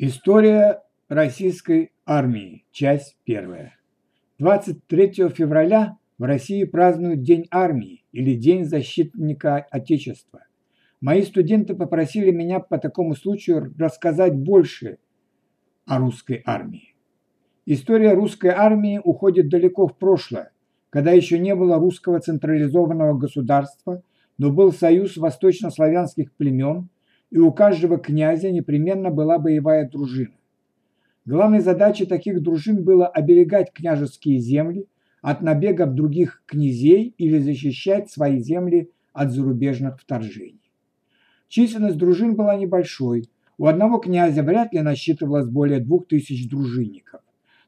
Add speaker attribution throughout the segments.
Speaker 1: История российской армии. Часть первая. 23 февраля в России празднуют День армии или День защитника Отечества. Мои студенты попросили меня по такому случаю рассказать больше о русской армии. История русской армии уходит далеко в прошлое, когда еще не было русского централизованного государства, но был союз восточнославянских племен – и у каждого князя непременно была боевая дружина. Главной задачей таких дружин было оберегать княжеские земли от набегов других князей или защищать свои земли от зарубежных вторжений. Численность дружин была небольшой. У одного князя вряд ли насчитывалось более двух тысяч дружинников.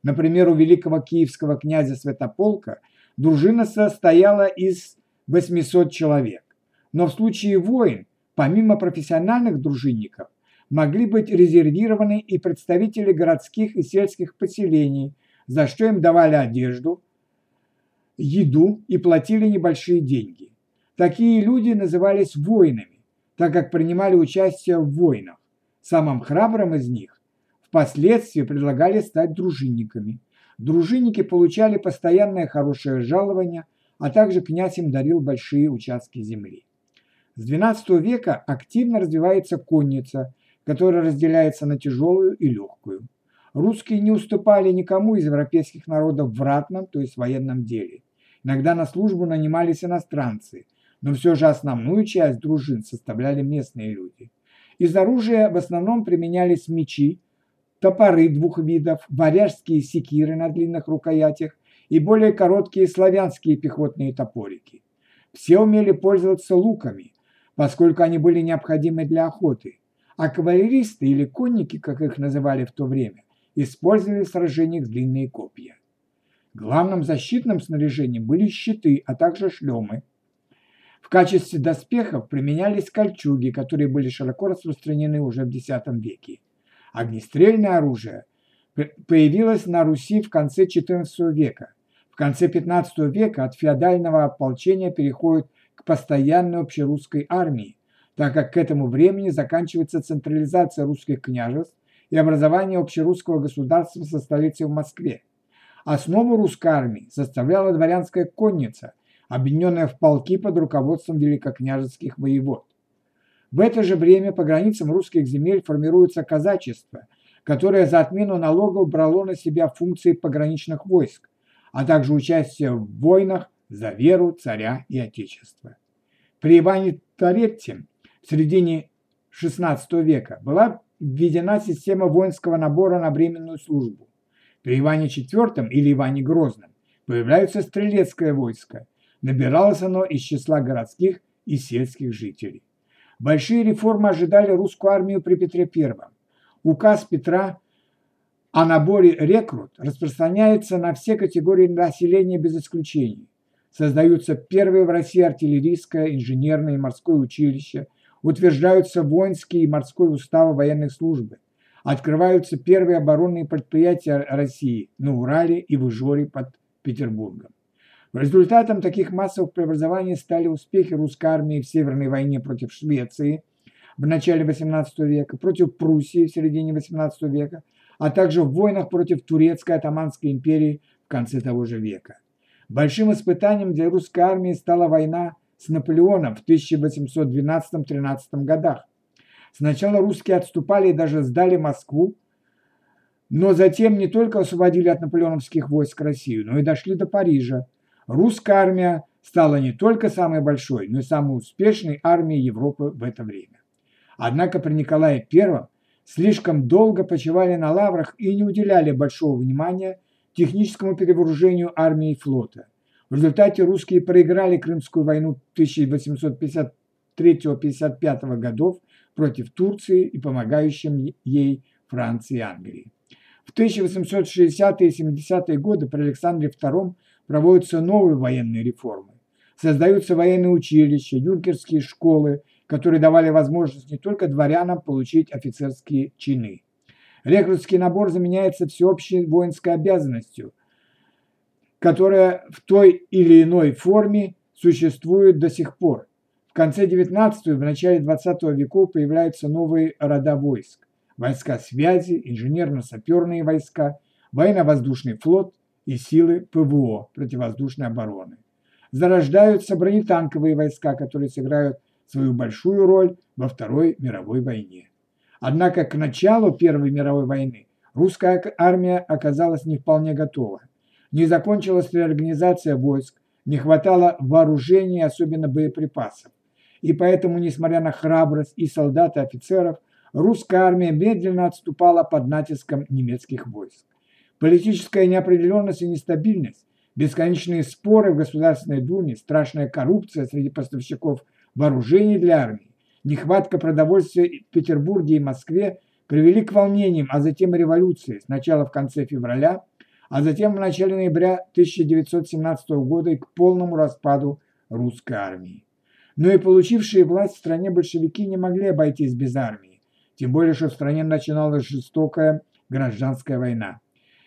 Speaker 1: Например, у великого киевского князя Святополка дружина состояла из 800 человек. Но в случае войн Помимо профессиональных дружинников, могли быть резервированы и представители городских и сельских поселений, за что им давали одежду, еду и платили небольшие деньги. Такие люди назывались воинами, так как принимали участие в войнах. Самым храбрым из них впоследствии предлагали стать дружинниками. Дружинники получали постоянное хорошее жалование, а также князь им дарил большие участки земли. С XII века активно развивается конница, которая разделяется на тяжелую и легкую. Русские не уступали никому из европейских народов в ратном, то есть военном деле. Иногда на службу нанимались иностранцы, но все же основную часть дружин составляли местные люди. Из оружия в основном применялись мечи, топоры двух видов, варяжские секиры на длинных рукоятях и более короткие славянские пехотные топорики. Все умели пользоваться луками, поскольку они были необходимы для охоты, а кавалеристы или конники, как их называли в то время, использовали в сражениях длинные копья. Главным защитным снаряжением были щиты, а также шлемы. В качестве доспехов применялись кольчуги, которые были широко распространены уже в X веке. Огнестрельное оружие появилось на Руси в конце XIV века. В конце XV века от феодального ополчения переходит к постоянной общерусской армии, так как к этому времени заканчивается централизация русских княжеств и образование общерусского государства со столицей в Москве. Основу русской армии составляла дворянская конница, объединенная в полки под руководством великокняжеских воевод. В это же время по границам русских земель формируется казачество, которое за отмену налогов брало на себя функции пограничных войск, а также участие в войнах за веру царя и отечества. При Иване Торетте в середине XVI века была введена система воинского набора на временную службу. При Иване IV или Иване Грозном появляется стрелецкое войско. Набиралось оно из числа городских и сельских жителей. Большие реформы ожидали русскую армию при Петре I. Указ Петра о наборе рекрут распространяется на все категории населения без исключений. Создаются первые в России артиллерийское, инженерное и морское училище, утверждаются воинские и морской уставы военной службы, открываются первые оборонные предприятия России на Урале и в Ижоре под Петербургом. Результатом таких массовых преобразований стали успехи русской армии в Северной войне против Швеции в начале XVIII века, против Пруссии в середине XVIII века, а также в войнах против Турецкой Атаманской империи в конце того же века. Большим испытанием для русской армии стала война с Наполеоном в 1812-13 годах. Сначала русские отступали и даже сдали Москву, но затем не только освободили от наполеоновских войск Россию, но и дошли до Парижа. Русская армия стала не только самой большой, но и самой успешной армией Европы в это время. Однако при Николае I слишком долго почивали на лаврах и не уделяли большого внимания техническому перевооружению армии и флота. В результате русские проиграли Крымскую войну 1853-55 годов против Турции и помогающим ей Франции и Англии. В 1860-е и 70-е годы при Александре II проводятся новые военные реформы. Создаются военные училища, юнкерские школы, которые давали возможность не только дворянам получить офицерские чины – Рекрутский набор заменяется всеобщей воинской обязанностью, которая в той или иной форме существует до сих пор. В конце XIX и в начале XX веков появляются новые рода войск. войска связи, инженерно-саперные войска, военно-воздушный флот и силы ПВО противовоздушной обороны. Зарождаются бронетанковые войска, которые сыграют свою большую роль во Второй мировой войне. Однако к началу Первой мировой войны русская армия оказалась не вполне готова. Не закончилась реорганизация войск, не хватало вооружения, особенно боеприпасов. И поэтому, несмотря на храбрость и солдат и офицеров, русская армия медленно отступала под натиском немецких войск. Политическая неопределенность и нестабильность, бесконечные споры в Государственной Думе, страшная коррупция среди поставщиков вооружений для армии, нехватка продовольствия в Петербурге и Москве привели к волнениям, а затем революции, сначала в конце февраля, а затем в начале ноября 1917 года и к полному распаду русской армии. Но и получившие власть в стране большевики не могли обойтись без армии, тем более, что в стране начиналась жестокая гражданская война.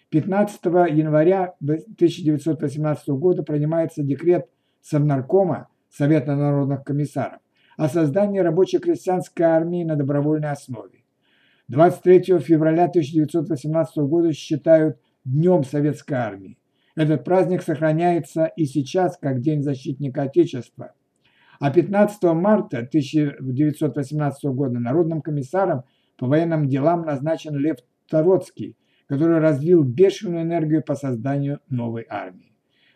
Speaker 1: 15 января 1918 года принимается декрет Совнаркома Совета народных комиссаров о создании рабочей крестьянской армии на добровольной основе. 23 февраля 1918 года считают Днем Советской Армии. Этот праздник сохраняется и сейчас как День защитника Отечества. А 15 марта 1918 года Народным комиссаром по военным делам назначен Лев Троцкий, который развил бешеную энергию по созданию новой армии.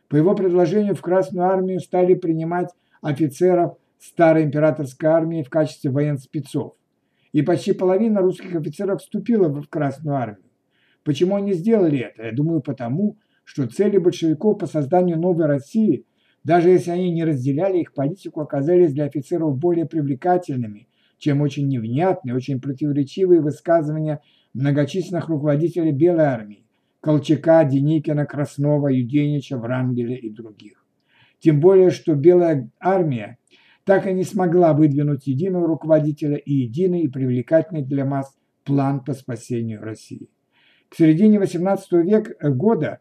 Speaker 1: По его предложению в Красную армию стали принимать офицеров старой императорской армии в качестве военспецов. И почти половина русских офицеров вступила в Красную армию. Почему они сделали это? Я думаю, потому, что цели большевиков по созданию новой России, даже если они не разделяли их политику, оказались для офицеров более привлекательными, чем очень невнятные, очень противоречивые высказывания многочисленных руководителей Белой армии – Колчака, Деникина, Краснова, Юденича, Врангеля и других. Тем более, что Белая армия так и не смогла выдвинуть единого руководителя и единый и привлекательный для масс план по спасению России. К середине XVIII века э, года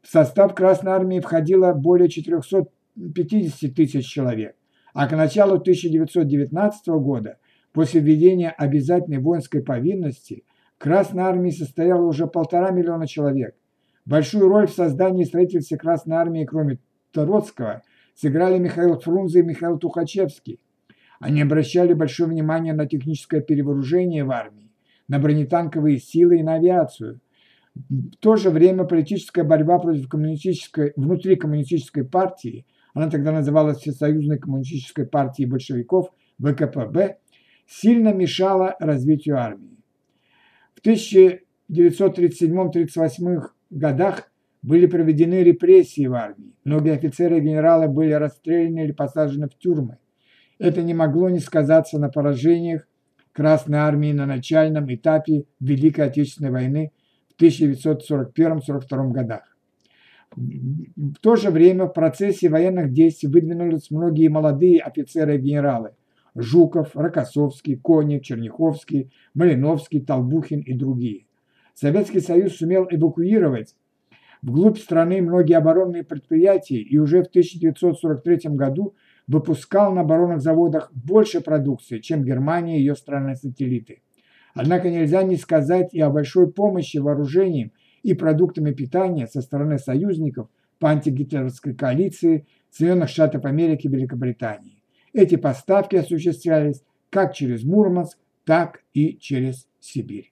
Speaker 1: в состав Красной Армии входило более 450 тысяч человек, а к началу 1919 года, после введения обязательной воинской повинности, в Красной Армии состояло уже полтора миллиона человек. Большую роль в создании и строительстве Красной Армии, кроме Троцкого, сыграли Михаил Фрунзе и Михаил Тухачевский. Они обращали большое внимание на техническое перевооружение в армии, на бронетанковые силы и на авиацию. В то же время политическая борьба против коммунистической, внутри коммунистической партии, она тогда называлась Всесоюзной коммунистической партией большевиков, ВКПБ, сильно мешала развитию армии. В 1937-1938 годах были проведены репрессии в армии. Многие офицеры и генералы были расстреляны или посажены в тюрьмы. Это не могло не сказаться на поражениях Красной Армии на начальном этапе Великой Отечественной войны в 1941-1942 годах. В то же время в процессе военных действий выдвинулись многие молодые офицеры и генералы – Жуков, Рокоссовский, Конев, Черняховский, Малиновский, Толбухин и другие. Советский Союз сумел эвакуировать вглубь страны многие оборонные предприятия и уже в 1943 году выпускал на оборонных заводах больше продукции, чем Германия и ее страны-сателлиты. Однако нельзя не сказать и о большой помощи вооружением и продуктами питания со стороны союзников по антигитлеровской коалиции Соединенных Штатов Америки и Великобритании. Эти поставки осуществлялись как через Мурманск, так и через Сибирь.